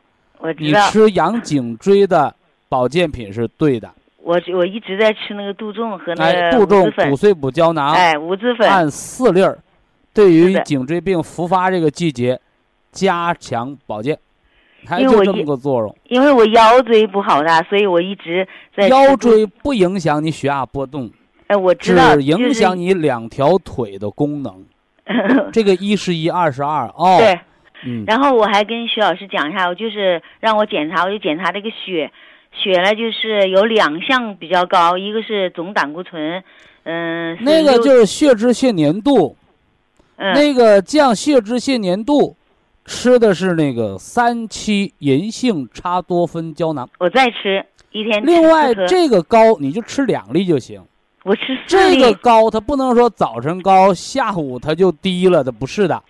我你吃养颈椎的保健品是对的。我我一直在吃那个杜仲和那哎，个骨，碎补胶囊，哎，五子粉，按四粒儿，对于颈椎病复发这个季节加强保健，还因为我一就这么个作用。因为我腰椎不好的，所以我一直在，腰椎不影响你血压波动，哎，我知道，只影响你，你两条腿的功能。*laughs* 这个一是一，二是二哦。对。嗯，然后我还跟徐老师讲一下，我就是让我检查，我就检查这个血，血呢就是有两项比较高，一个是总胆固醇，嗯，那个就是血脂血粘度，嗯。那个降血脂血粘度，吃的是那个三七银杏茶多酚胶囊。我再吃一天吃另外这个高你就吃两粒就行。我吃这，个高它不能说早晨高，下午它就低了，它不是的，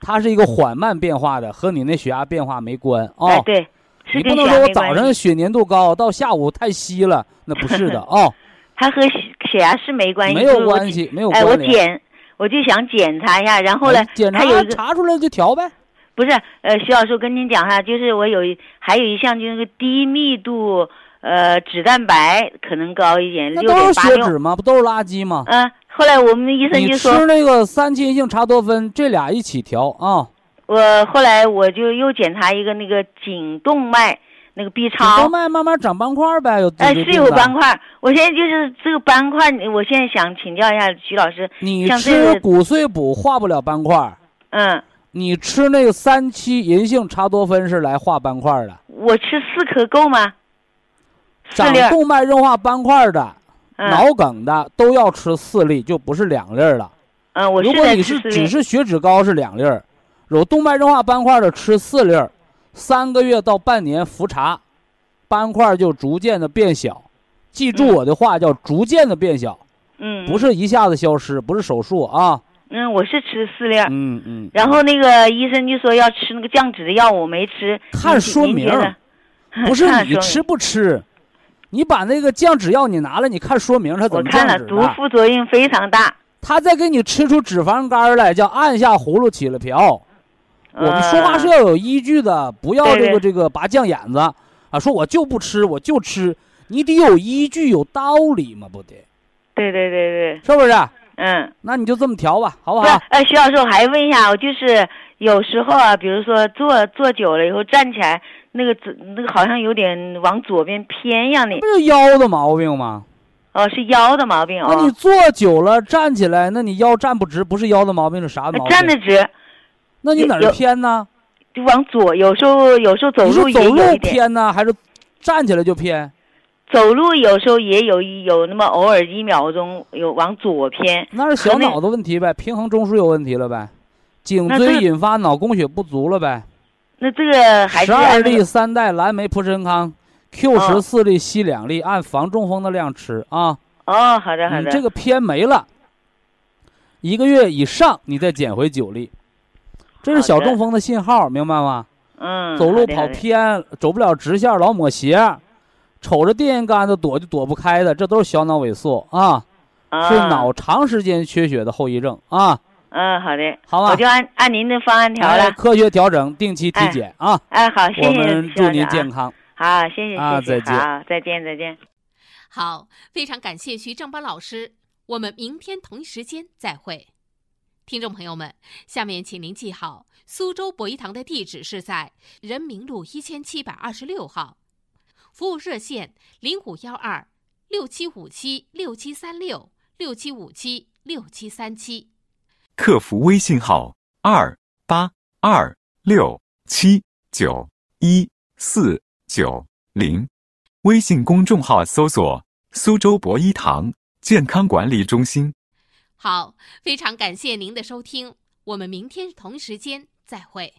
它是一个缓慢变化的，和你那血压变化没关哦。哎对，是你不能说我早上血粘度高，到下午太稀了，那不是的哦，*laughs* 它和血血压是没关系，没有关系，没有哎，我。检我就想检查一下，然后呢哎，检查有查出来就调呗。不是，呃，徐老师，我跟您讲哈，就是我有一还有一项就是那个低密度呃脂蛋白可能高一点，六点八六。血脂吗？不都是垃圾吗？嗯、后来我们的医生你就说吃，那个三七银杏茶多酚，这俩一起调啊。我后来我就又检查一个那个颈动脉那个 B 超颈超动，脉慢慢长斑块呗，有哎、是有斑块。我现在就是这个斑块，我现在想请教一下徐老师，你吃骨碎补化不了斑块，嗯，你吃那个三七银杏茶多酚是来化斑块的。我吃四颗够吗？四长，动脉硬化斑块的、嗯脑梗的都要吃四粒，就不是两粒儿了。嗯，我如果在你是只是血脂高是两粒儿，有动脉硬化斑块的吃四粒儿，三个月到半年复查，斑块就逐渐的变小。记住嗯我的话，叫逐渐的变小，嗯，不是一下子消失，不是手术啊。嗯，我是吃四粒儿。嗯嗯。然后那个医生就说要吃那个降脂的药，我没吃。看说明不是 *laughs* 你吃不吃，你把那个降脂药你拿来，你看说明它怎么我么看了毒。副作用非常大。他再给你吃出脂肪肝来，叫按下葫芦起了瓢。我们说话是呃要有依据的，不要这个这个拔酱眼子啊！说我就不吃，我就吃，你得有依据、有道理嘛，不得？对对对对，是不是？嗯，那你就这么调吧，好不好？，呃，徐老师，我还问一下，我就是有时候啊，比如说坐坐久了以后站起来，那个左那个好像有点往左边偏一样的不，就腰的毛病吗？哦，是腰的毛病哦，那你坐久了站起来，那你腰站不直，不是腰的毛病是啥毛病？呃站得直，那你哪儿偏呢？就往左，有时候有时候走路走路有一点，偏呢，还是站起来就偏？走路有时候也有一有那么偶尔一秒钟有往左偏，那是小脑的问题呗，平衡中枢有问题了呗，颈椎引发脑供血不足了呗。那这个还是十二粒三代蓝莓普参康，Q 哦十四粒硒两粒，按防中风的量吃啊。哦，好的好的，你这个偏没了，一个月以上你再减回九粒，这是小中风的信号，明白吗？嗯，走路跑偏，走不了直线，老抹斜，瞅着电线杆子躲就躲不开的，这都是小脑萎缩啊，是啊脑长时间缺血的后遗症啊。嗯，好的，好吧我就按按您的方案调了。哎科学调整，定期体哎检啊。哎，好，谢我谢们祝您健康。好，谢谢谢谢，啊再见好，再见再见。好，非常感谢徐正邦老师，我们明天同一时间再会。听众朋友们，下面请您记好，苏州博一堂的地址是在人民路一千七百二十六号，服务热线零五幺二六七五七六七三六六七五七六七三七。客服微信号二八二六七九一四九零，微信公众号搜索“苏州博一堂健康管理中心”。好，非常感谢您的收听，我们明天同时间再会。